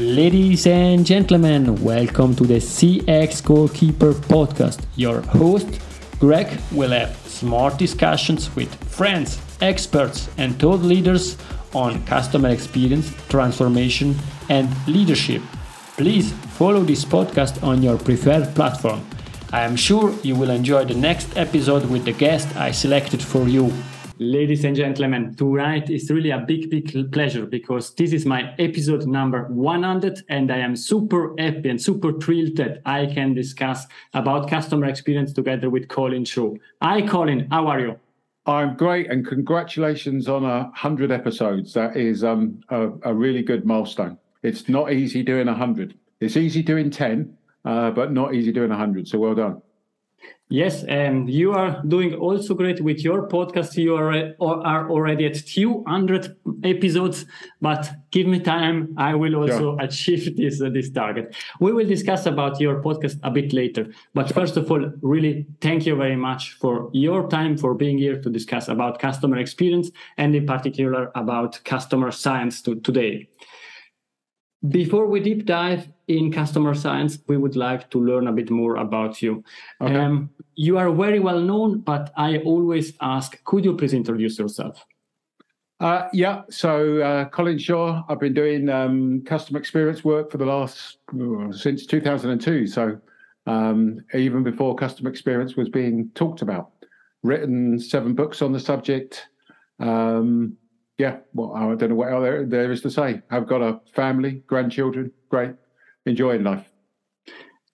Ladies and gentlemen, welcome to the CX Goalkeeper podcast. Your host, Greg, will have smart discussions with friends, experts, and thought leaders on customer experience, transformation, and leadership. Please follow this podcast on your preferred platform. I am sure you will enjoy the next episode with the guest I selected for you. Ladies and gentlemen, tonight is really a big, big pleasure because this is my episode number 100 and I am super happy and super thrilled that I can discuss about customer experience together with Colin Shaw. Hi, Colin. How are you? I'm great and congratulations on a hundred episodes. That is um, a, a, really good milestone. It's not easy doing a hundred. It's easy doing 10, uh, but not easy doing a hundred. So well done. Yes, and you are doing also great with your podcast. You are, are already at 200 episodes, but give me time. I will also yeah. achieve this, uh, this target. We will discuss about your podcast a bit later. But first of all, really thank you very much for your time, for being here to discuss about customer experience and in particular about customer science to, today. Before we deep dive in customer science, we would like to learn a bit more about you. Okay. Um, you are very well known, but I always ask, could you please introduce yourself? Uh, yeah, so uh, Colin Shaw, I've been doing um, customer experience work for the last since 2002. So um, even before customer experience was being talked about, written seven books on the subject. Um, yeah, well, I don't know what else there, there is to say. I've got a family, grandchildren, great, enjoying life.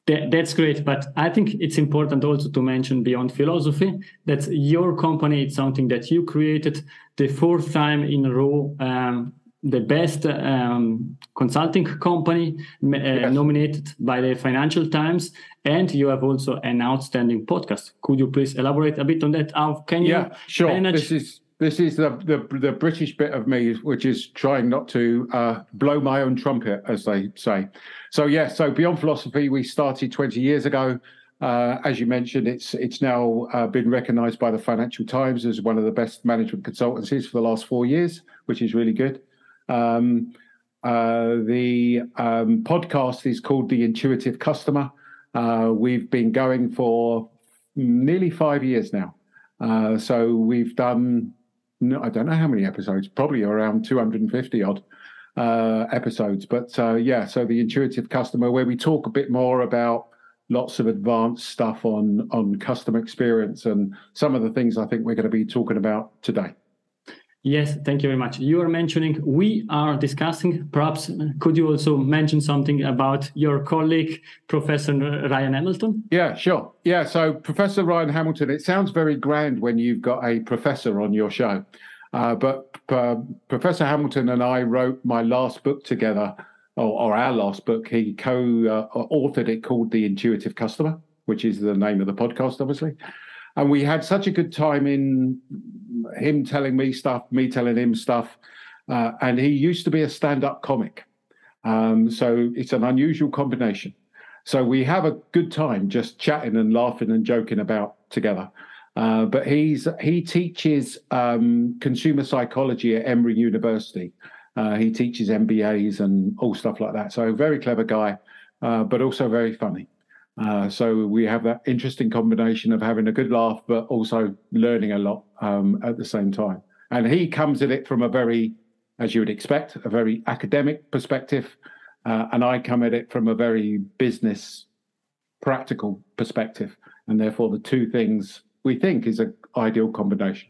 That, that's great, but I think it's important also to mention beyond philosophy that your company is something that you created the fourth time in a row. Um, the best um, consulting company uh, yes. nominated by the Financial Times, and you have also an outstanding podcast. Could you please elaborate a bit on that? How can you yeah, sure. manage? This is this is the, the, the British bit of me, which is trying not to uh, blow my own trumpet, as they say. So yeah, so Beyond Philosophy we started 20 years ago. Uh, as you mentioned, it's it's now uh, been recognised by the Financial Times as one of the best management consultancies for the last four years, which is really good. Um, uh, the um, podcast is called The Intuitive Customer. Uh, we've been going for nearly five years now. Uh, so we've done no, I don't know how many episodes, probably around 250 odd uh, episodes. But uh, yeah, so the intuitive customer, where we talk a bit more about lots of advanced stuff on on customer experience and some of the things I think we're going to be talking about today. Yes, thank you very much. You are mentioning we are discussing. Perhaps could you also mention something about your colleague, Professor Ryan Hamilton? Yeah, sure. Yeah, so Professor Ryan Hamilton, it sounds very grand when you've got a professor on your show. Uh, but uh, Professor Hamilton and I wrote my last book together, or, or our last book. He co uh, authored it called The Intuitive Customer, which is the name of the podcast, obviously and we had such a good time in him telling me stuff, me telling him stuff. Uh, and he used to be a stand-up comic, um, so it's an unusual combination. So we have a good time just chatting and laughing and joking about together. Uh, but he's he teaches um, consumer psychology at Emory University. Uh, he teaches MBAs and all stuff like that. So very clever guy, uh, but also very funny. Uh, so we have that interesting combination of having a good laugh, but also learning a lot um, at the same time. And he comes at it from a very, as you would expect, a very academic perspective, uh, and I come at it from a very business, practical perspective. And therefore, the two things we think is an ideal combination.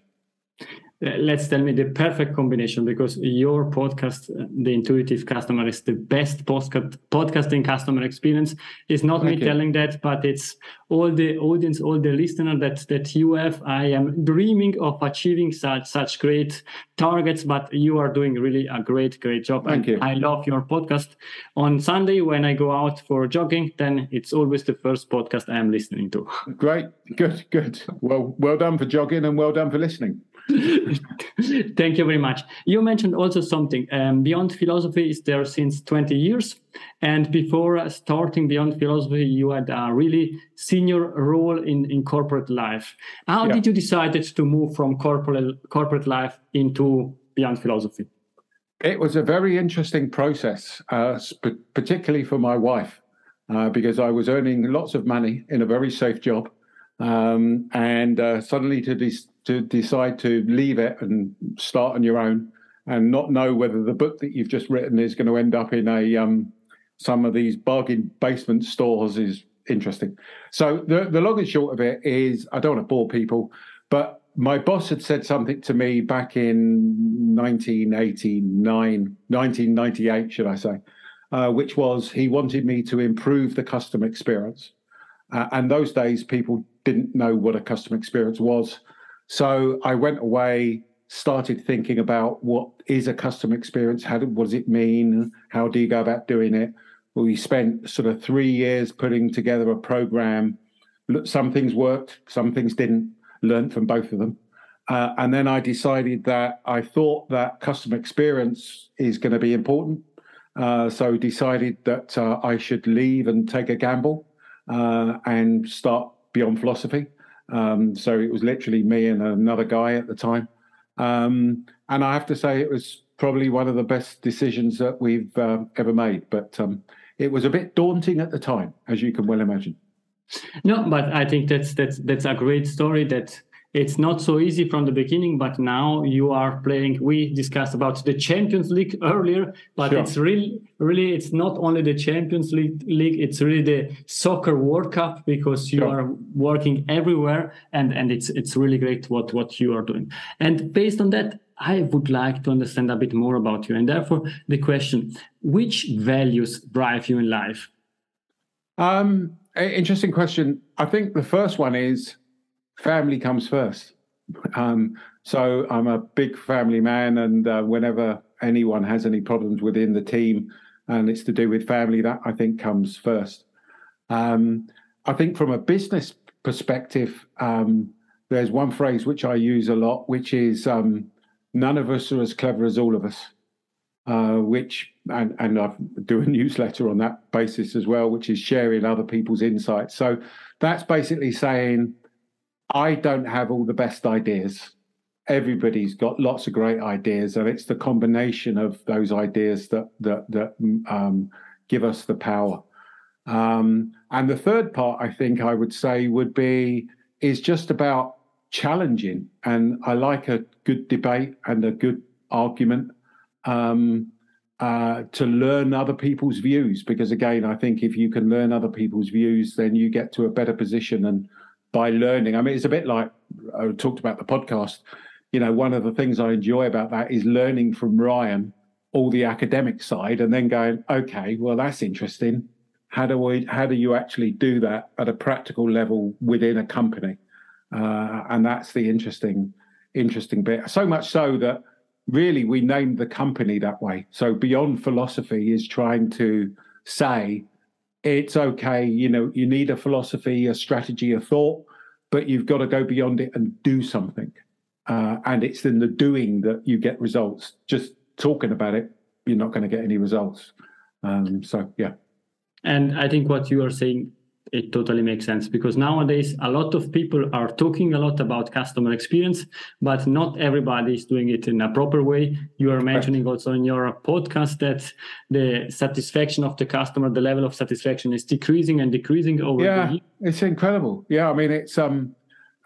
Uh, let's tell me the perfect combination because your podcast uh, the intuitive customer is the best podcast podcasting customer experience. It's not Thank me you. telling that but it's all the audience all the listener that that you have. I am dreaming of achieving such such great targets but you are doing really a great great job. Thank and you. i love your podcast. On sunday when i go out for jogging then it's always the first podcast i am listening to. Great. Good good. Well well done for jogging and well done for listening Thank you very much. You mentioned also something. Um, Beyond Philosophy is there since 20 years. And before starting Beyond Philosophy, you had a really senior role in, in corporate life. How yeah. did you decide to move from corporate, corporate life into Beyond Philosophy? It was a very interesting process, uh, particularly for my wife, uh, because I was earning lots of money in a very safe job, um, and uh, suddenly to de- to decide to leave it and start on your own, and not know whether the book that you've just written is going to end up in a um, some of these bargain basement stores is interesting. So the the long and short of it is, I don't want to bore people, but my boss had said something to me back in 1989, 1998, should I say, uh, which was he wanted me to improve the customer experience. Uh, and those days, people didn't know what a customer experience was. So I went away, started thinking about what is a customer experience? How what does it mean? How do you go about doing it? We spent sort of three years putting together a program. Some things worked, some things didn't learned from both of them. Uh, and then I decided that I thought that customer experience is going to be important. Uh, so decided that uh, I should leave and take a gamble uh, and start beyond philosophy. Um, so it was literally me and another guy at the time. Um, and I have to say it was probably one of the best decisions that we've uh, ever made. But um, it was a bit daunting at the time, as you can well imagine. No, but I think that's that's that's a great story. That it's not so easy from the beginning, but now you are playing. We discussed about the Champions League earlier, but sure. it's really, really, it's not only the Champions League, league it's really the soccer World Cup because you sure. are working everywhere, and and it's it's really great what what you are doing. And based on that, I would like to understand a bit more about you, and therefore the question: Which values drive you in life? Um, Interesting question. I think the first one is family comes first. Um, so I'm a big family man, and uh, whenever anyone has any problems within the team and it's to do with family, that I think comes first. Um, I think from a business perspective, um, there's one phrase which I use a lot, which is um, none of us are as clever as all of us uh, which and and I do a newsletter on that basis as well, which is sharing other people's insights. So that's basically saying I don't have all the best ideas. Everybody's got lots of great ideas, and it's the combination of those ideas that that that um, give us the power. Um, and the third part, I think, I would say would be is just about challenging. And I like a good debate and a good argument um, uh, to learn other people's views. Because again, I think if you can learn other people's views, then you get to a better position. And by learning, I mean, it's a bit like I talked about the podcast. You know, one of the things I enjoy about that is learning from Ryan all the academic side and then going, okay, well, that's interesting. How do we? How do you actually do that at a practical level within a company? Uh, and that's the interesting, interesting bit. So much so that really we named the company that way. So Beyond Philosophy is trying to say it's okay, you know, you need a philosophy, a strategy, a thought, but you've got to go beyond it and do something. Uh, and it's in the doing that you get results. Just talking about it, you're not going to get any results. Um, so, yeah. And I think what you are saying it totally makes sense because nowadays a lot of people are talking a lot about customer experience but not everybody is doing it in a proper way. You are mentioning also in your podcast that the satisfaction of the customer the level of satisfaction is decreasing and decreasing over yeah it's incredible. Yeah i mean it's um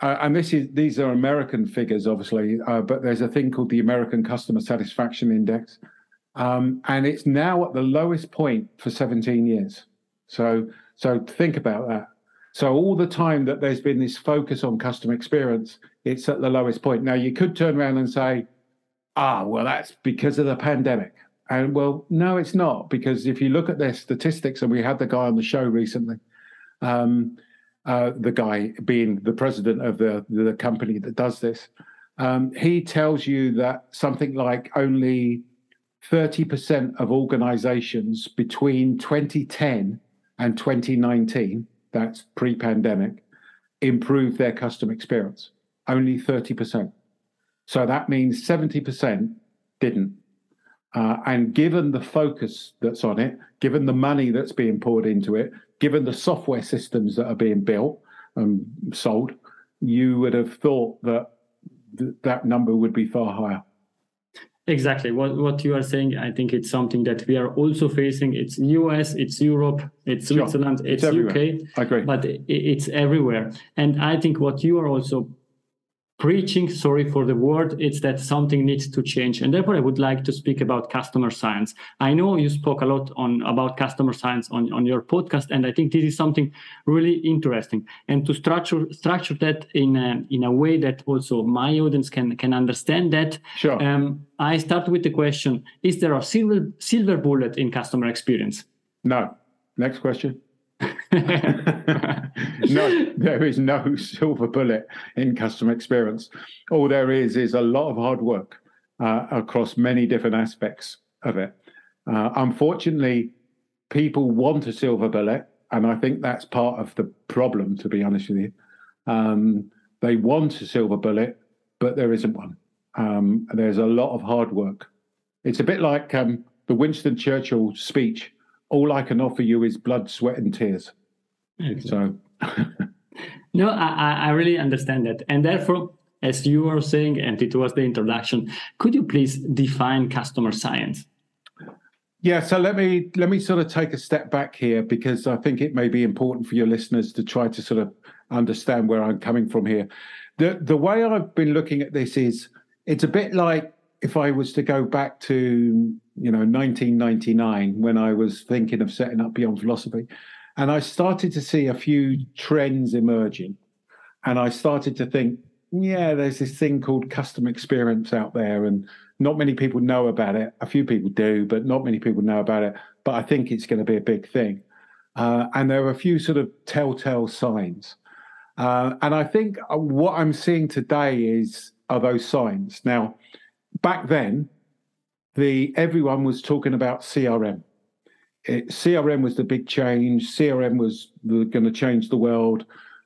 uh, and this is these are american figures obviously uh, but there's a thing called the american customer satisfaction index um, and it's now at the lowest point for 17 years. So so think about that. So all the time that there's been this focus on customer experience, it's at the lowest point. Now you could turn around and say, ah, well, that's because of the pandemic. And well, no, it's not, because if you look at their statistics, and we had the guy on the show recently, um, uh, the guy being the president of the, the company that does this, um, he tells you that something like only 30% of organizations between 2010 and 2019, that's pre pandemic, improved their customer experience. Only 30%. So that means 70% didn't. Uh, and given the focus that's on it, given the money that's being poured into it, given the software systems that are being built and sold, you would have thought that th- that number would be far higher. Exactly. What what you are saying, I think it's something that we are also facing. It's US, it's Europe, it's Sure. Switzerland, it's, It's UK, I agree. but it's everywhere. And I think what you are also preaching, sorry for the word, it's that something needs to change. And therefore I would like to speak about customer science. I know you spoke a lot on about customer science on, on your podcast, and I think this is something really interesting. And to structure structure that in a, in a way that also my audience can can understand that Sure. um, I start with the question: Is there a silver silver bullet in customer experience? no. Next question. no, there is no silver bullet in customer experience. All there is is a lot of hard work uh, across many different aspects of it. Uh, unfortunately, people want a silver bullet, and I think that's part of the problem, to be honest with you. Um, they want a silver bullet, but there isn't one. Um, there's a lot of hard work. It's a bit like um, the Winston Churchill speech all I can offer you is blood, sweat, and tears. So, No, I, I I really understand that. And therefore, as you were saying, and it was the introduction, could you please define customer science? yeah. So let me let me sort of take a step back here because I think it may be important for your listeners to try to sort of understand where I'm coming from here. The the way I've been looking at this is it's a bit like if I was to go back to you know 1999 when I was thinking of setting up Beyond Philosophy, and I started to see a few trends emerging, and I started to think, yeah, there's this thing called customer experience out there, and not many people know about it. A few people do, but not many people know about it. But I think it's going to be a big thing, uh, and there are a few sort of telltale signs. Uh, and I think uh, what I'm seeing today is are those signs. Now, back then, the everyone was talking about CRM. It, CRM was the big change. CRM was going to change the world.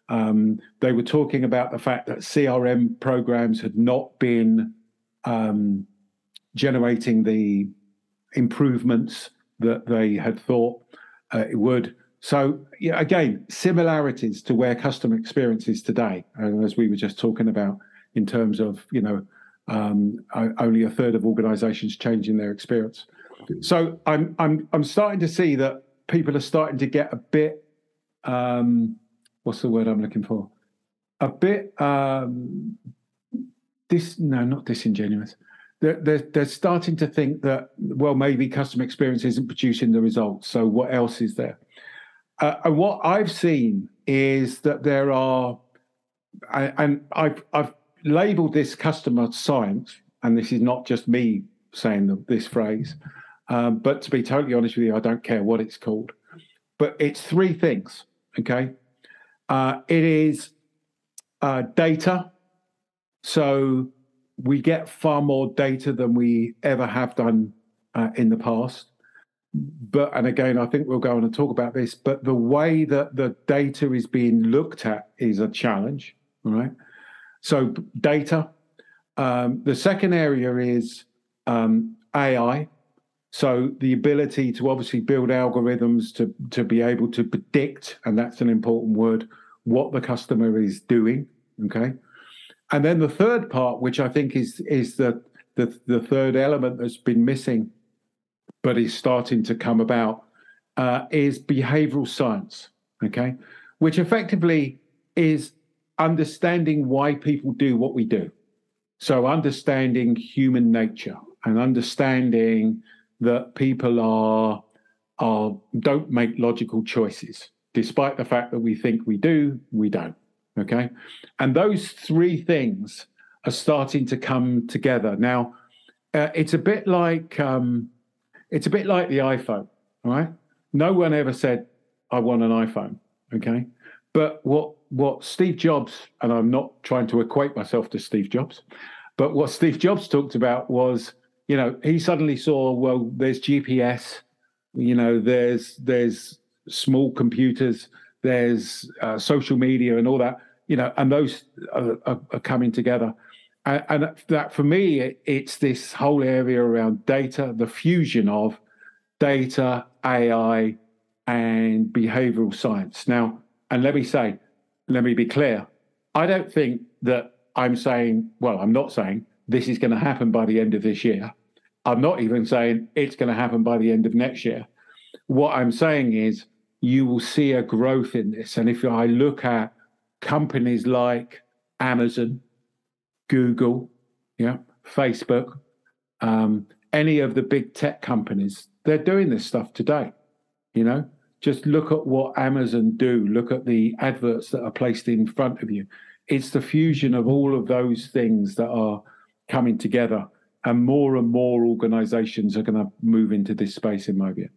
Um, they were talking about the fact that CRM programs had not been um, generating the improvements that they had thought uh, it would. So, yeah, again, similarities to where customer experience is today, and as we were just talking about in terms of you know um, only a third of organisations changing their experience. So I'm I'm I'm starting to see that people are starting to get a bit um, what's the word I'm looking for? A bit um, this no not disingenuous. They're, they're they're starting to think that well maybe customer experience isn't producing the results. So what else is there? Uh, and what I've seen is that there are, and I've I've labeled this customer science, and this is not just me saying this phrase, um, but to be totally honest with you, I don't care what it's called. But it's three things. Okay, uh, it is uh, data. So we get far more data than we ever have done uh, in the past. But and again, I think we'll go on and talk about this. But the way that the data is being looked at is a challenge. All right. So data. Um, the second area is um, AI. So the ability to obviously build algorithms to to be able to predict, and that's an important word, what the customer is doing. Okay. And then the third part, which I think is is the the, the third element that's been missing, but is starting to come about, uh, is behavioral science. Okay, which effectively is understanding why people do what we do. So understanding human nature and understanding that people are are don't make logical choices, despite the fact that we think we do, we don't. Okay, and those three things are starting to come together now. Uh, it's a bit like um, it's a bit like the iPhone, right? No one ever said I want an iPhone, okay? But what what Steve Jobs and I'm not trying to equate myself to Steve Jobs, but what Steve Jobs talked about was, you know, he suddenly saw well, there's GPS, you know, there's there's small computers, there's uh, social media and all that, you know, and those are, are, are coming together. And, and that for me, it, it's this whole area around data, the fusion of data, AI, and behavioral science. Now, and let me say, let me be clear, I don't think that I'm saying, well, I'm not saying this is going to happen by the end of this year. I'm not even saying it's going to happen by the end of next year. What I'm saying is you will see a growth in this. And if I look at companies like Amazon, Google, yeah, Facebook, um, any of the big tech companies, they're doing this stuff today. You know, just look at what Amazon do. Look at the adverts that are placed in front of you. It's the fusion of all of those things that are coming together, and more and more organizations are going to move into this space, in my view.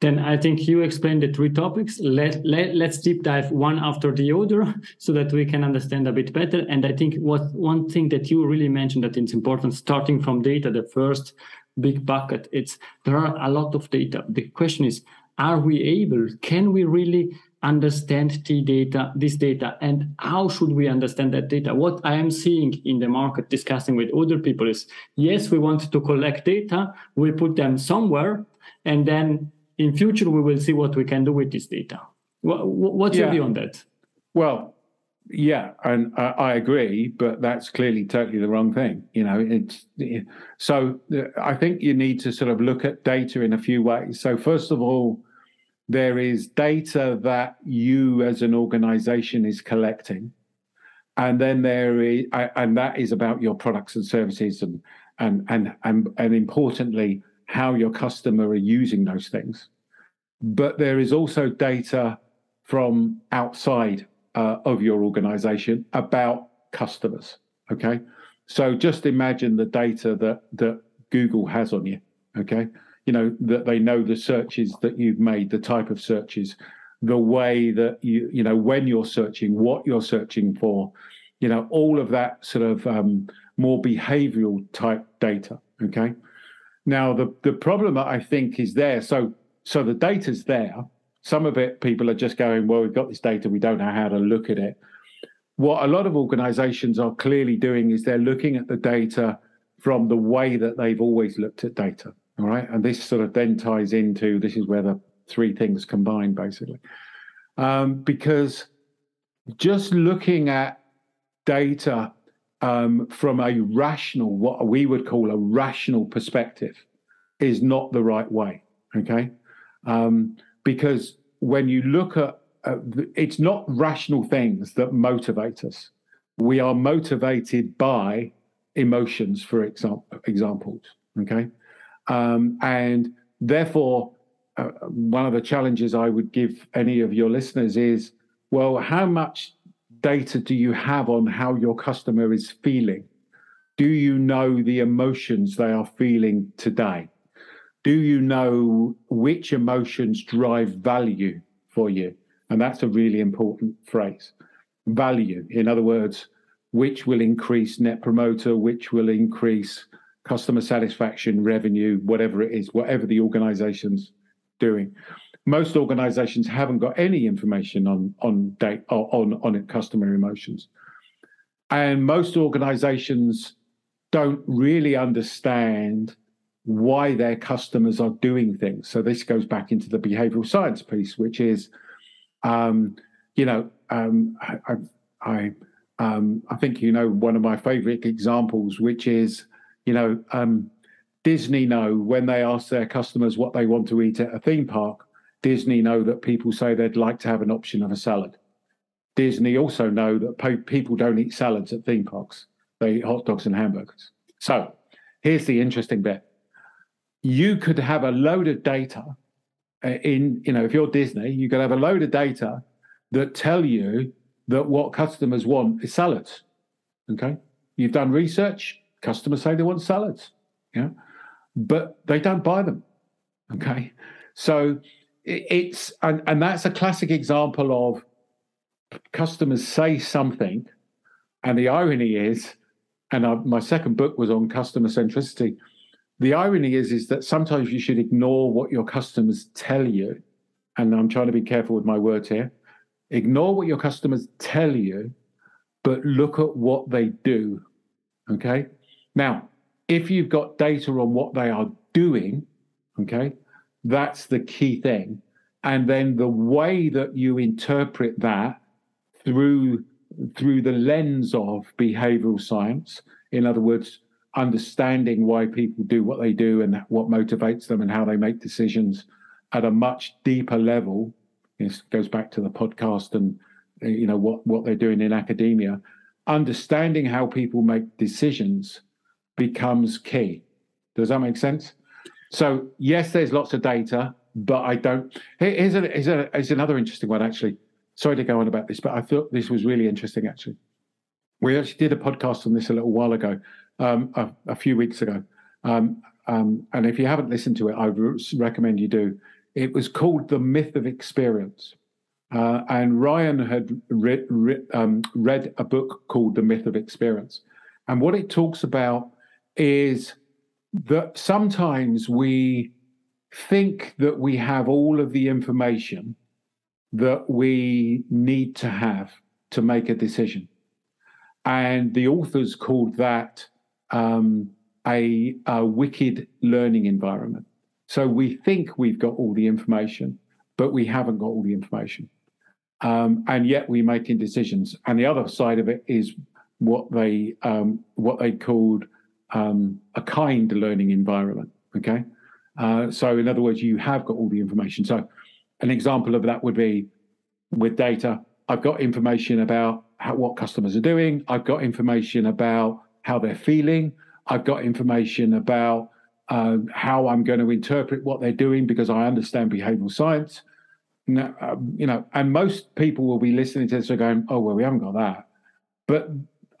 Then I think you explained the three topics. Let, let, let's deep dive one after the other so that we can understand a bit better. And I think what one thing that you really mentioned that it's important, starting from data, the first big bucket, it's there are a lot of data. The question is, are we able, can we really understand the data, this data, and how should we understand that data? What I am seeing in the market discussing with other people is yes, we want to collect data, we put them somewhere, and then in future we will see what we can do with this data. What's yeah. your view on that? Well, yeah, and I, I agree, but that's clearly totally the wrong thing. You know, it's so I think you need to sort of look at data in a few ways. So first of all, there is data that you as an organization is collecting, and then there is, and that is about your products and services, and and and and, and importantly, how your customer are using those things. But there is also data from outside uh, of your organization about customers. Okay. So just imagine the data that, that Google has on you. Okay. You know, that they know the searches that you've made, the type of searches, the way that you, you know, when you're searching, what you're searching for, you know, all of that sort of um, more behavioral type data. Okay. Now, the, the problem that I think is there, so so the data's there. Some of it, people are just going, well, we've got this data, we don't know how to look at it. What a lot of organizations are clearly doing is they're looking at the data from the way that they've always looked at data. All right. And this sort of then ties into this is where the three things combine, basically. Um, because just looking at data um, from a rational, what we would call a rational perspective, is not the right way. Okay, um, because when you look at, uh, it's not rational things that motivate us. We are motivated by emotions, for example, examples. Okay, um, and therefore, uh, one of the challenges I would give any of your listeners is, well, how much data do you have on how your customer is feeling? Do you know the emotions they are feeling today? Do you know which emotions drive value for you? And that's a really important phrase. Value, in other words, which will increase net promoter, which will increase customer satisfaction, revenue, whatever it is, whatever the organization's doing most organizations haven't got any information on on date on on customer emotions and most organizations don't really understand why their customers are doing things so this goes back into the behavioral science piece which is um, you know um, I, I, um, I think you know one of my favorite examples which is you know um, disney know when they ask their customers what they want to eat at a theme park Disney know that people say they'd like to have an option of a salad. Disney also know that people don't eat salads at theme parks. They eat hot dogs and hamburgers. So here's the interesting bit. You could have a load of data uh, in, you know, if you're Disney, you could have a load of data that tell you that what customers want is salads. Okay. You've done research, customers say they want salads. Yeah. But they don't buy them. Okay. So it's and, and that's a classic example of customers say something and the irony is and I, my second book was on customer centricity the irony is is that sometimes you should ignore what your customers tell you. And i'm trying to be careful with my words here. Ignore what your customers tell you but look at what they do. Okay? Now if you've got data on what they are doing okay that's the key thing. And then the way that you interpret that through through the lens of behavioral science, in other words, understanding why people do what they do and what motivates them and how they make decisions at a much deeper level. This goes back to the podcast and uh, you know what what they're doing in academia. Understanding how people make decisions becomes key. Does that make sense? So yes, there's lots of data, but I don't. Here's, a, here's, a, here's another interesting one actually. Sorry to go on about this, but I thought this was really interesting actually. We actually did a podcast on this a little while ago, um, a, a, few weeks ago. Um, um, and if you haven't listened to it, I recommend you do. It was called The Myth of Experience. Uh, and Ryan had read, read, um, read a book called The Myth of Experience. And what it talks about is that sometimes we think that we have all of the information that we need to have to make a decision. And the authors called that um, a, a wicked learning environment. So we think we've got all the information, but we haven't got all the information. Um, and yet we're making decisions. And the other side of it is what they um, what they called um, a kind learning environment. Okay, uh, so in other words, you have got all the information. So an example of that would be with data. I've got information about how, what customers are doing. I've got information about how they're feeling. I've got information about uh, how I'm going to interpret what they're doing because I understand behavioral science. Now, um, you know, and most people will be listening to this and going, "Oh, well, we haven't got that." But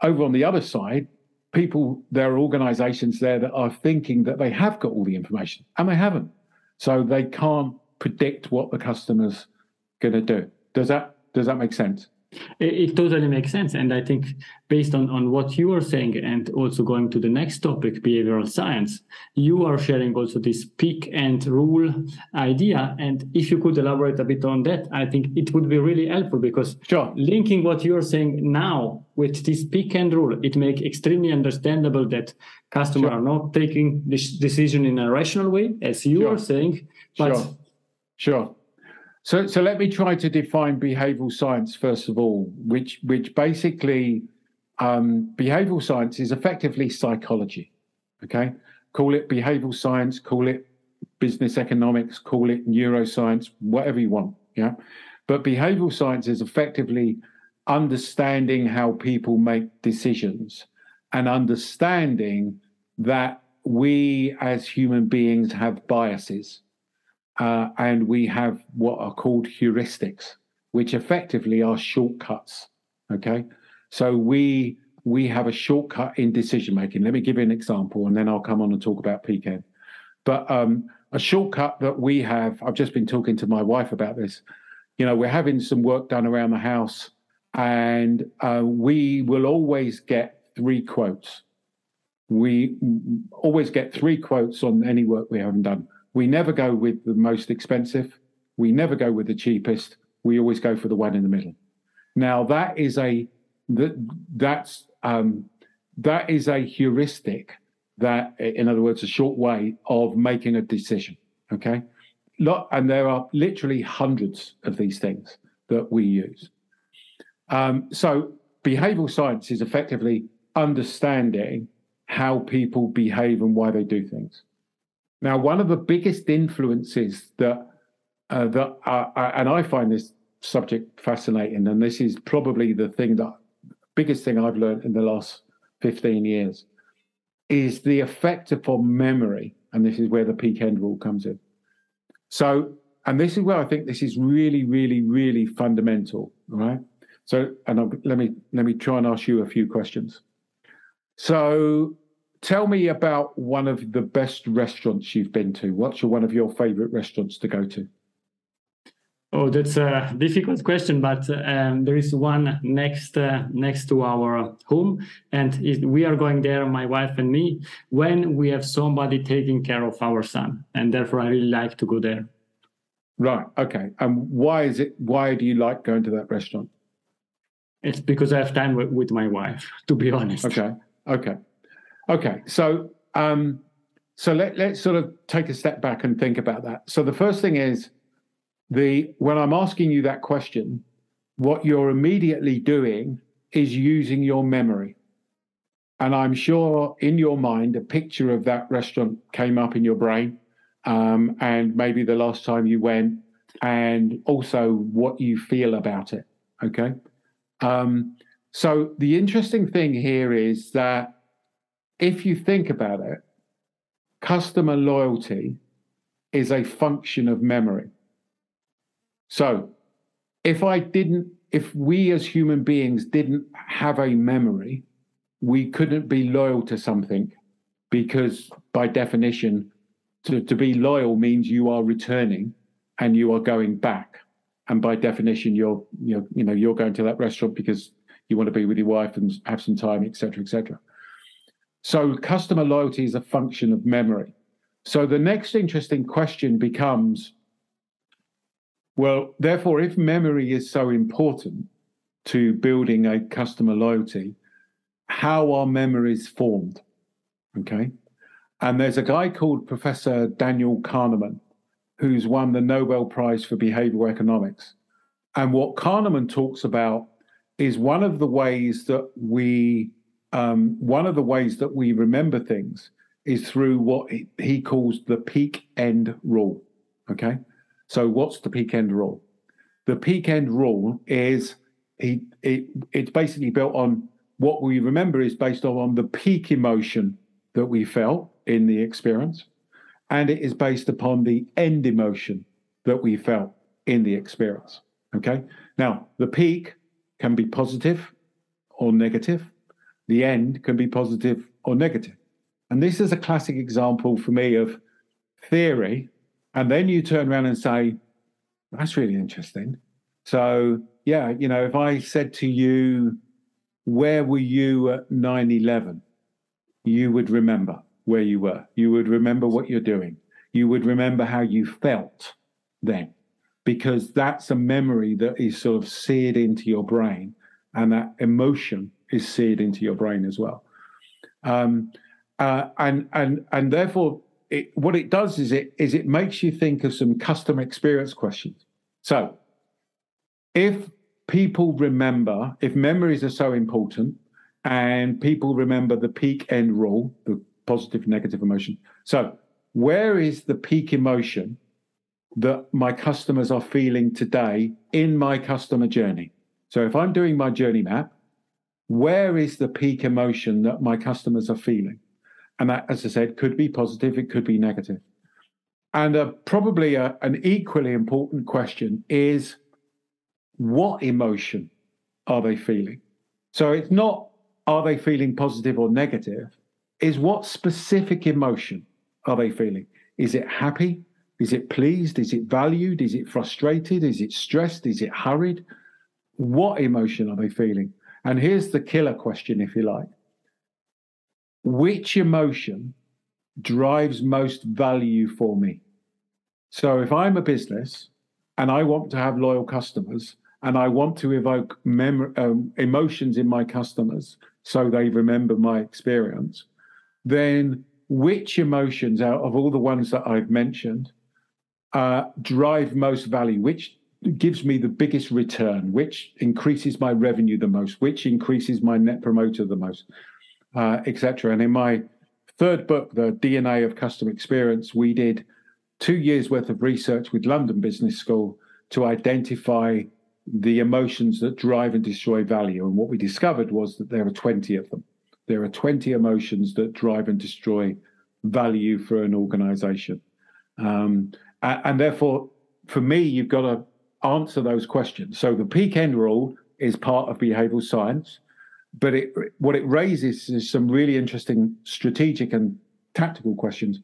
over on the other side, people, there are organisations there that are thinking that they have got all the information, and they haven't. So they can't predict what the customer's going to do. Does that does that make sense? It, it, totally makes sense. And I think based on, on what you are saying and also going to the next topic, behavioral science, you are sharing also this peak end rule idea. And if you could elaborate a bit on that, I think it would be really helpful because sure. linking what you're saying now with this peak end rule, it makes extremely understandable that customers sure. are not taking this decision in a rational way, as you sure. are saying. But sure. Sure. So, so let me try to define behavioral science first of all, which which basically um, behavioral science is effectively psychology. Okay, call it behavioral science, call it business economics, call it neuroscience, whatever you want. Yeah, but behavioral science is effectively understanding how people make decisions and understanding that we as human beings have biases uh, and we have what are called heuristics, which effectively are shortcuts. Okay, so we we have a shortcut in decision making. Let me give you an example, and then I'll come on and talk about peak end. But um, a shortcut that we have, I've just been talking to my wife about this. You know, we're having some work done around the house, and uh, we will always get three quotes. We always get three quotes on any work we haven't done. We never go with the most expensive. We never go with the cheapest. We always go for the one in the middle. Now that is a that that's um, that is a heuristic that, in other words, a short way of making a decision. Okay, and there are literally hundreds of these things that we use. Um, so behavioral science is effectively understanding how people behave and why they do things. Now, one of the biggest influences that uh, that uh, and I find this subject fascinating, and this is probably the thing that biggest thing I've learned in the last fifteen years is the effect upon memory, and this is where the peak end rule comes in. So, and this is where I think this is really, really, really fundamental. Right. So, and I'll, let me let me try and ask you a few questions. So, Tell me about one of the best restaurants you've been to. What's your, one of your favorite restaurants to go to? Oh, that's a difficult question, but um, there is one next uh, next to our home, and it, we are going there, my wife and me, when we have somebody taking care of our son, and therefore I really like to go there. Right. Okay. And why is it? Why do you like going to that restaurant? It's because I have time with, with my wife. To be honest. Okay. Okay. Okay, so um, so let, let's sort of take a step back and think about that. So the first thing is the when I'm asking you that question, what you're immediately doing is using your memory. And I'm sure in your mind, a picture of that restaurant came up in your brain, um, and maybe the last time you went, and also what you feel about it. Okay. Um, so the interesting thing here is that if you think about it, customer loyalty is a function of memory. So if I didn't, if we as human beings didn't have a memory, we couldn't be loyal to something because by definition, to, to be loyal means you are returning and you are going back. And by definition, you're, you're you know, you're going to that restaurant because you want to be with your wife and have some time, etc., etc. So customer loyalty is a function of memory. So the next interesting question becomes well, therefore, if memory is so important to building a customer loyalty, how are memories formed? Okay. And there's a guy called Professor Daniel Kahneman who's won the Nobel Prize for Behavioral Economics. And what Kahneman talks about is one of the ways that we um, one of the ways that we remember things is through what he calls the peak end rule. Okay, so what's the peak end rule? The peak end rule is he it, it's basically built on what we remember is based on, on the peak emotion that we felt in the experience, and it is based upon the end emotion that we felt in the experience. Okay. Now the peak can be positive or negative. The end can be positive or negative. And this is a classic example for me of theory. And then you turn around and say, that's really interesting. So, yeah, you know, if I said to you, where were you at 9 11? You would remember where you were. You would remember what you're doing. You would remember how you felt then because that's a memory that is sort of seared into your brain, and that emotion is seared into your brain as well. Um, uh, and and and therefore, it, what it does is it is it makes you think of some customer experience questions. So, if people remember, if memories are so important, and people remember the peak end rule, the positive negative emotion. So, where is the peak emotion that my customers are feeling today in my customer journey. So if I'm doing my journey map, where is the peak emotion that my customers are feeling? And that, as I said, could be positive, it could be negative. And uh, probably a, an equally important question is what emotion are they feeling? So it's not are they feeling positive or negative, is what specific emotion are they feeling? Is it happy? Is it pleased? Is it valued? Is it frustrated? Is it stressed? Is it hurried? What emotion are they feeling? And here's the killer question, if you like Which emotion drives most value for me? So if I'm a business and I want to have loyal customers and I want to evoke mem- um, emotions in my customers so they remember my experience, then which emotions out of all the ones that I've mentioned uh, drive most value, which gives me the biggest return, which increases my revenue the most, which increases my net promoter the most, uh, etc. And in my third book, The DNA of Customer Experience, we did two years worth of research with London Business School to identify the emotions that drive and destroy value. And what we discovered was that there are 20 of them. There are 20 emotions that drive and destroy value for an organization. Um, and therefore, for me, you've got to answer those questions. So the peak end rule is part of behavioral science, but it, what it raises is some really interesting strategic and tactical questions.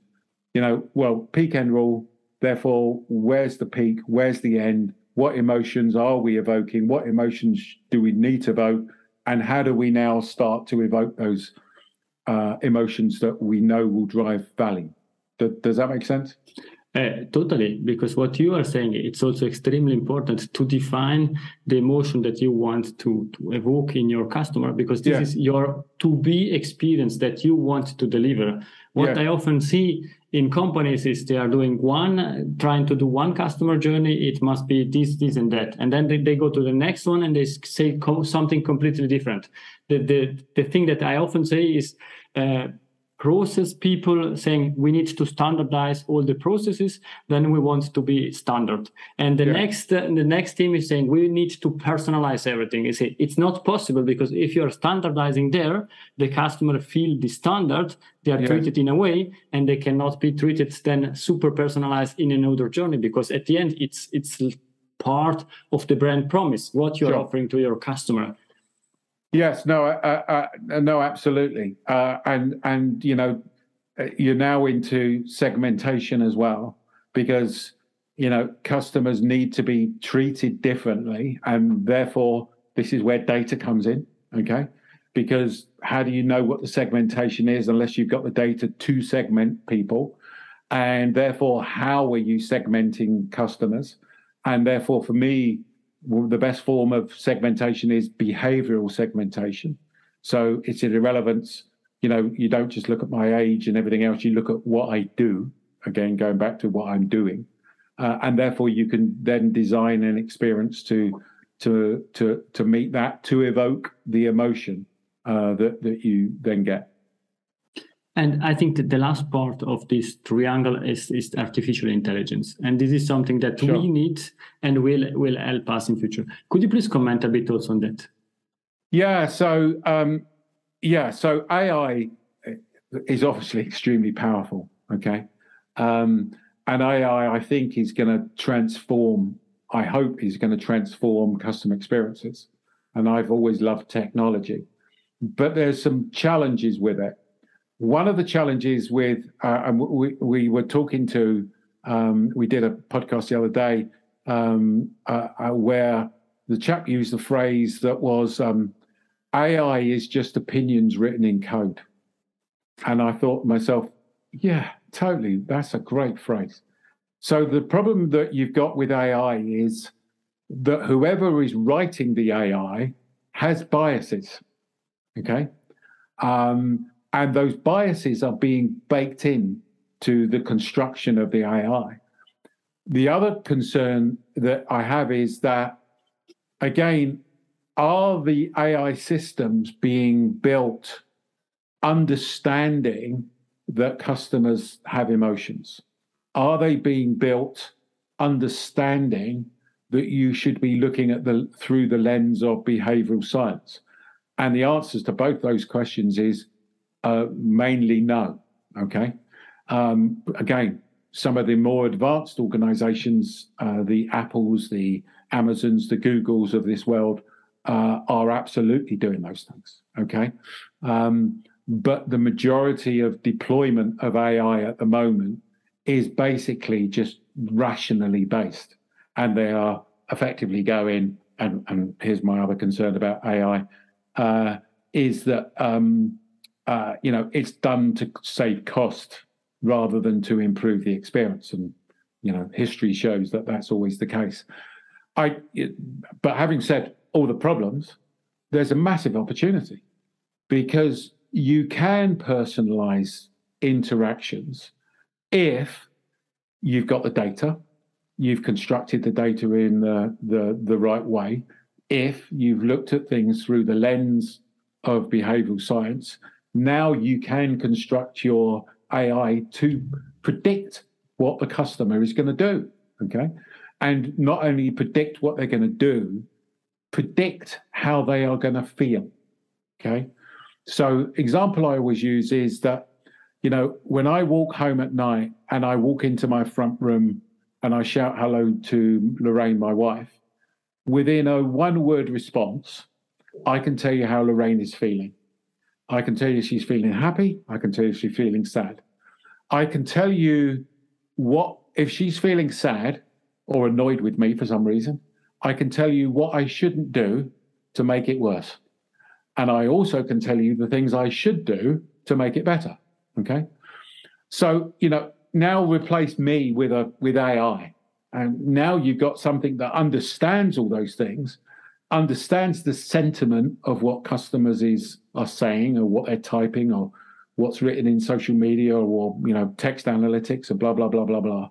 You know, well, peak end rule, therefore, where's the peak? Where's the end? What emotions are we evoking? What emotions do we need to evoke? And how do we now start to evoke those uh, emotions that we know will drive value? Does, does that make sense? Uh, totally, because what you are saying, it's also extremely important to define the emotion that you want to, to evoke in your customer, because this yeah. is your to be experience that you want to deliver. what yeah. I often see in companies is they are doing one, trying to do one customer journey. It must be this, this, and that, and then they, they go to the next one and they say something completely different. The the the thing that I often say is. Uh, process people saying we need to standardize all the processes then we want to be standard and the yeah. next uh, the next team is saying we need to personalize everything see it's not possible because if you're standardizing there the customer feel the standard they are yeah. treated in a way and they cannot be treated then super personalized in another journey because at the end it's it's part of the brand promise what you're sure. offering to your customer Yes, no, uh, uh, no, absolutely, uh, and and you know, uh, you're now into segmentation as well because you know customers need to be treated differently, and therefore this is where data comes in. Okay, because how do you know what the segmentation is unless you've got the data to segment people, and therefore how are you segmenting customers, and therefore for me the best form of segmentation is behavioral segmentation. So it's an irrelevance. You know, you don't just look at my age and everything else. You look at what I do. Again, going back to what I'm doing, uh, and therefore you can then design an experience to to to to meet that to evoke the emotion uh, that that you then get. And I think that the last part of this triangle is, is artificial intelligence. And this is something that sure. we need and will, will help us in future. Could you please comment a bit also on that? Yeah, so um, yeah, so AI is obviously extremely powerful. Okay, um, and AI, I think, is going to transform. I hope is going to transform customer experiences. And I've always loved technology, but there's some challenges with it one of the challenges with, uh, and we, we were talking to, um, we did a podcast the other day um, uh, uh, where the chap used the phrase that was um, AI is just opinions written in code. And I thought to myself, yeah, totally. That's a great phrase. So the problem that you've got with AI is that whoever is writing the AI has biases. Okay. Um, and those biases are being baked in to the construction of the AI. The other concern that I have is that, again, are the AI systems being built understanding that customers have emotions? Are they being built understanding that you should be looking at the through the lens of behavioral science? And the answers to both those questions is uh, mainly no. Okay. Um, again, some of the more advanced organizations, uh, the Apples, the Amazons, the Googles of this world, uh, are absolutely doing those things. Okay. Um, but the majority of deployment of AI at the moment is basically just rationally based. And they are effectively going, and, and here's my other concern about AI, uh, is that um, uh, you know, it's done to save cost rather than to improve the experience. And, you know, history shows that that's always the case. I, it, but having said all the problems, there's a massive opportunity because you can personalize interactions if you've got the data, you've constructed the data in the, the, the right way, if you've looked at things through the lens of behavioral science, now you can construct your AI to predict what the customer is going to do. Okay. And not only predict what they're going to do, predict how they are going to feel. Okay. So, example I always use is that, you know, when I walk home at night and I walk into my front room and I shout hello to Lorraine, my wife, within a one word response, I can tell you how Lorraine is feeling. I can tell you she's feeling happy. I can tell you she's feeling sad. I can tell you what, if she's feeling sad or annoyed with me for some reason, I can tell you what I shouldn't do to make it worse. And I also can tell you the things I should do to make it better. Okay. So, you know, now replace me with a with AI. And now you've got something that understands all those things understands the sentiment of what customers is are saying or what they're typing or what's written in social media or you know text analytics and blah blah blah blah blah.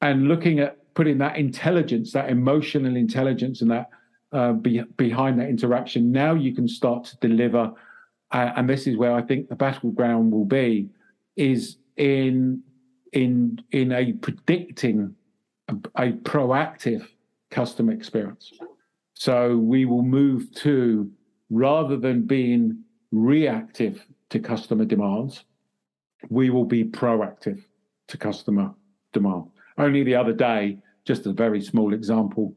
And looking at putting that intelligence that emotional intelligence and that uh, be, behind that interaction now you can start to deliver uh, and this is where i think the battleground will be is in in in a predicting a, a proactive customer experience. So we will move to rather than being reactive to customer demands, we will be proactive to customer demand. Only the other day, just a very small example,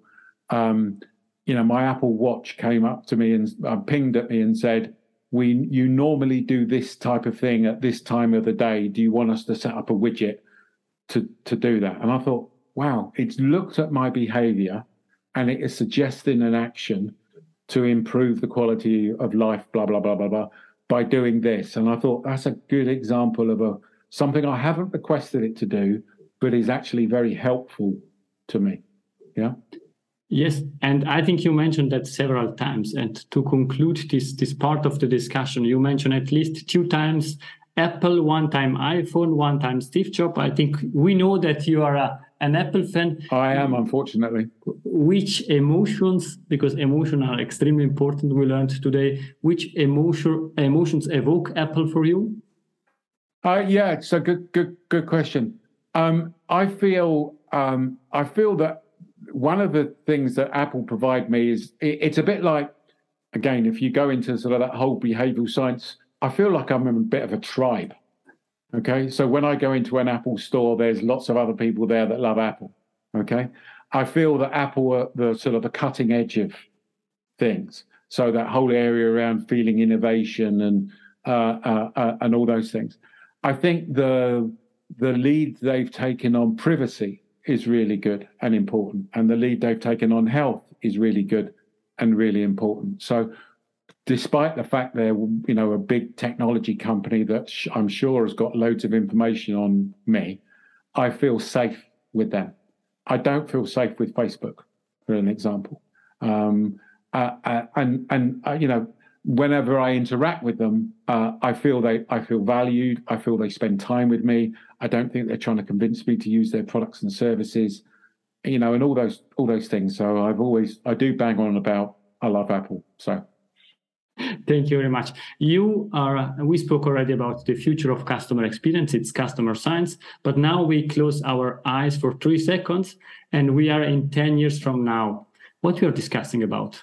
um, you know, my Apple Watch came up to me and uh, pinged at me and said, "We, you normally do this type of thing at this time of the day. Do you want us to set up a widget to to do that?" And I thought, wow, it's looked at my behavior and it is suggesting an action to improve the quality of life, blah, blah, blah, blah, blah, by doing this. And I thought that's a good example of a something I haven't requested it to do, but is actually very helpful to me. Yeah. Yes, and I think you mentioned that several times. And to conclude this this part of the discussion, you mentioned at least two times Apple, one time iPhone, one time Steve Jobs. I think we know that you are a an Apple fan. I am, unfortunately. Which emotions, because emotions are extremely important, we learned today, which emotion emotions evoke Apple for you? Uh, yeah, it's a good, good, good question. Um, I feel, um, I feel that one of the things that Apple provide me is it, it's a bit like, again, if you go into sort of that whole behavioral science, I feel like I'm in a bit of a tribe. Okay. So when I go into an Apple store, there's lots of other people there that love Apple. Okay. I feel that Apple are the sort of the cutting edge of things. So that whole area around feeling innovation and uh, uh, uh, and all those things. I think the the lead they've taken on privacy is really good and important, and the lead they've taken on health is really good and really important. So despite the fact they're you know a big technology company that I'm sure has got loads of information on me, I feel safe with them. I don't feel safe with Facebook, for an example. Um, uh, uh, and and uh, you know, whenever I interact with them, uh, I feel they I feel valued. I feel they spend time with me. I don't think they're trying to convince me to use their products and services, you know, and all those all those things. So I've always I do bang on about I love Apple. So. Thank you very much. You are, we spoke already about the future of customer experience, it's customer science, but now we close our eyes for three seconds and we are in 10 years from now. What we are discussing about?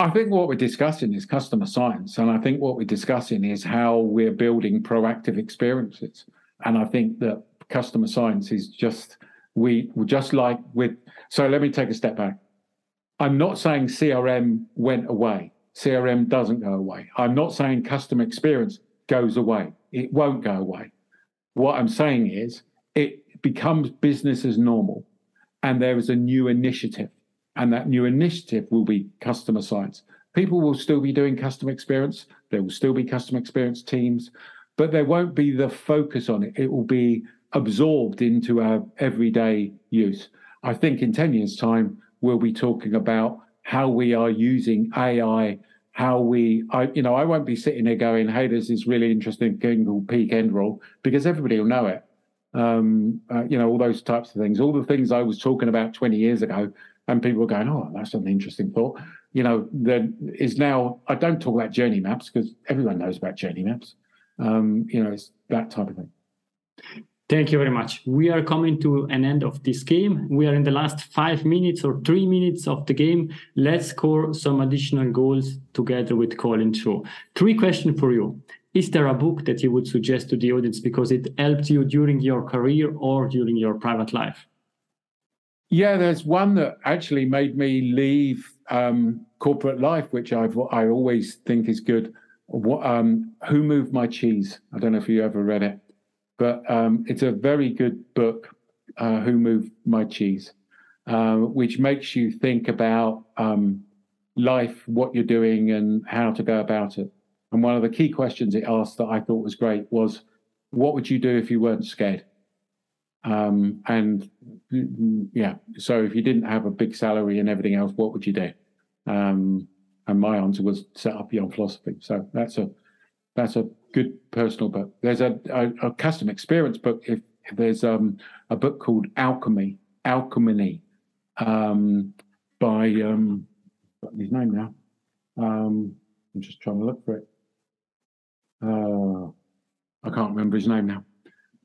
I think what we're discussing is customer science. And I think what we're discussing is how we're building proactive experiences. And I think that customer science is just, we just like with, so let me take a step back. I'm not saying CRM went away. CRM doesn't go away. I'm not saying customer experience goes away. It won't go away. What I'm saying is it becomes business as normal and there is a new initiative and that new initiative will be customer science. People will still be doing customer experience. There will still be customer experience teams, but there won't be the focus on it. It will be absorbed into our everyday use. I think in 10 years' time, we'll be talking about how we are using AI how we, I, you know, I won't be sitting there going, "Hey, there's this really interesting thing called peak end rule," because everybody will know it. Um, uh, you know, all those types of things, all the things I was talking about 20 years ago, and people were going, "Oh, that's an interesting thought." You know, there is now. I don't talk about journey maps because everyone knows about journey maps. Um, you know, it's that type of thing. Thank you very much. We are coming to an end of this game. We are in the last five minutes or three minutes of the game. Let's score some additional goals together with Colin Shaw. Three questions for you. Is there a book that you would suggest to the audience because it helped you during your career or during your private life? Yeah, there's one that actually made me leave um, corporate life, which I've I always think is good. Um, Who moved my cheese? I don't know if you ever read it but um, it's a very good book, uh, Who Moved My Cheese, uh, which makes you think about um, life, what you're doing, and how to go about it. And one of the key questions it asked that I thought was great was, What would you do if you weren't scared? Um, and yeah, so if you didn't have a big salary and everything else, what would you do? Um, and my answer was set up Beyond Philosophy. So that's a that's a good personal book. There's a, a, a custom experience book. If, there's um, a book called Alchemy, Alchemy, um, by um, his name now. Um, I'm just trying to look for it. Uh, I can't remember his name now.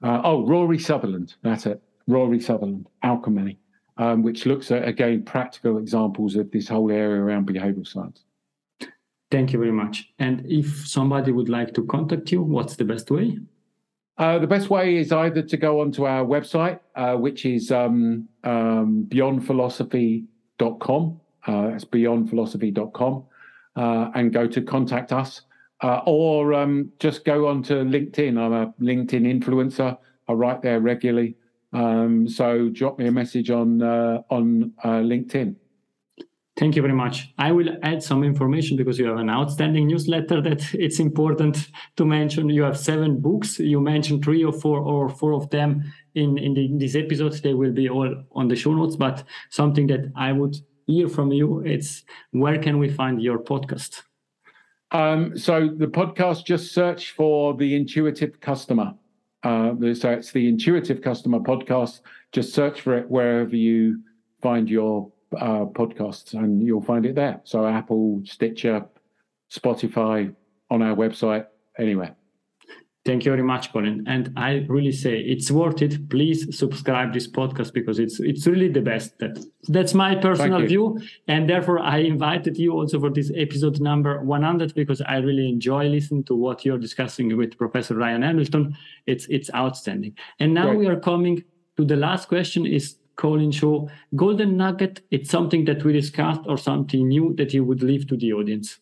Uh, oh, Rory Sutherland. That's it. Rory Sutherland, Alchemy, um, which looks at again practical examples of this whole area around behavioral science. Thank you very much. And if somebody would like to contact you, what's the best way? Uh, the best way is either to go onto our website, uh, which is um, um, beyondphilosophy.com. Uh, that's beyondphilosophy.com, uh, and go to contact us, uh, or um, just go onto LinkedIn. I'm a LinkedIn influencer. I write there regularly, um, so drop me a message on uh, on LinkedIn. Thank you very much. I will add some information because you have an outstanding newsletter that it's important to mention. You have seven books. You mentioned three or four or four of them in, in, the, in these episodes. They will be all on the show notes, but something that I would hear from you, it's where can we find your podcast? Um, so the podcast, just search for the intuitive customer. Uh, so it's the intuitive customer podcast. Just search for it wherever you find your uh, podcasts, and you'll find it there. So Apple, Stitcher, Spotify, on our website, anywhere. Thank you very much, Colin. And I really say it's worth it. Please subscribe this podcast because it's it's really the best. That that's my personal view, and therefore I invited you also for this episode number 100 because I really enjoy listening to what you're discussing with Professor Ryan Hamilton. It's it's outstanding. And now we are coming to the last question: Is Colin Shaw golden nugget? It's something that we discussed or something new that you would leave to the audience.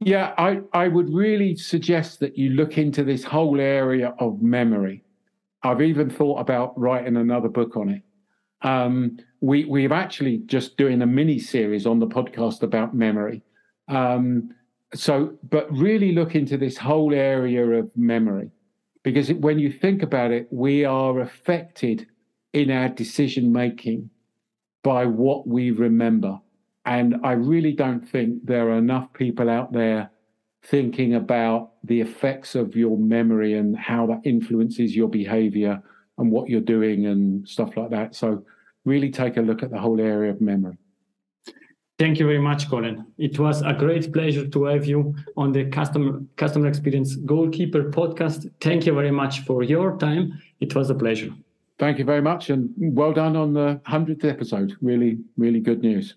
Yeah, I, I would really suggest that you look into this whole area of memory. I've even thought about writing another book on it. Um, we we're actually just doing a mini series on the podcast about memory. Um, so, but really look into this whole area of memory, because when you think about it, we are affected in our decision making by what we remember. And I really don't think there are enough people out there thinking about the effects of your memory and how that influences your behavior and what you're doing and stuff like that. So, really take a look at the whole area of memory. Thank you very much, Colin. It was a great pleasure to have you on the customer customer experience goalkeeper podcast. Thank you very much for your time. It was a pleasure. Thank you very much, and well done on the hundredth episode. Really, really good news.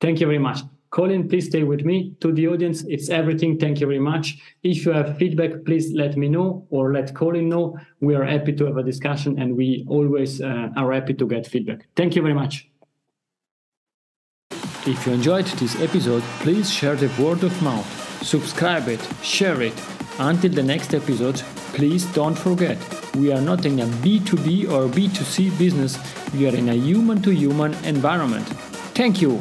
Thank you very much. Colin, please stay with me. To the audience, it's everything. Thank you very much. If you have feedback, please let me know or let Colin know. We are happy to have a discussion and we always uh, are happy to get feedback. Thank you very much. If you enjoyed this episode, please share the word of mouth, subscribe it, share it. Until the next episode, please don't forget we are not in a B2B or B2C business, we are in a human to human environment. Thank you.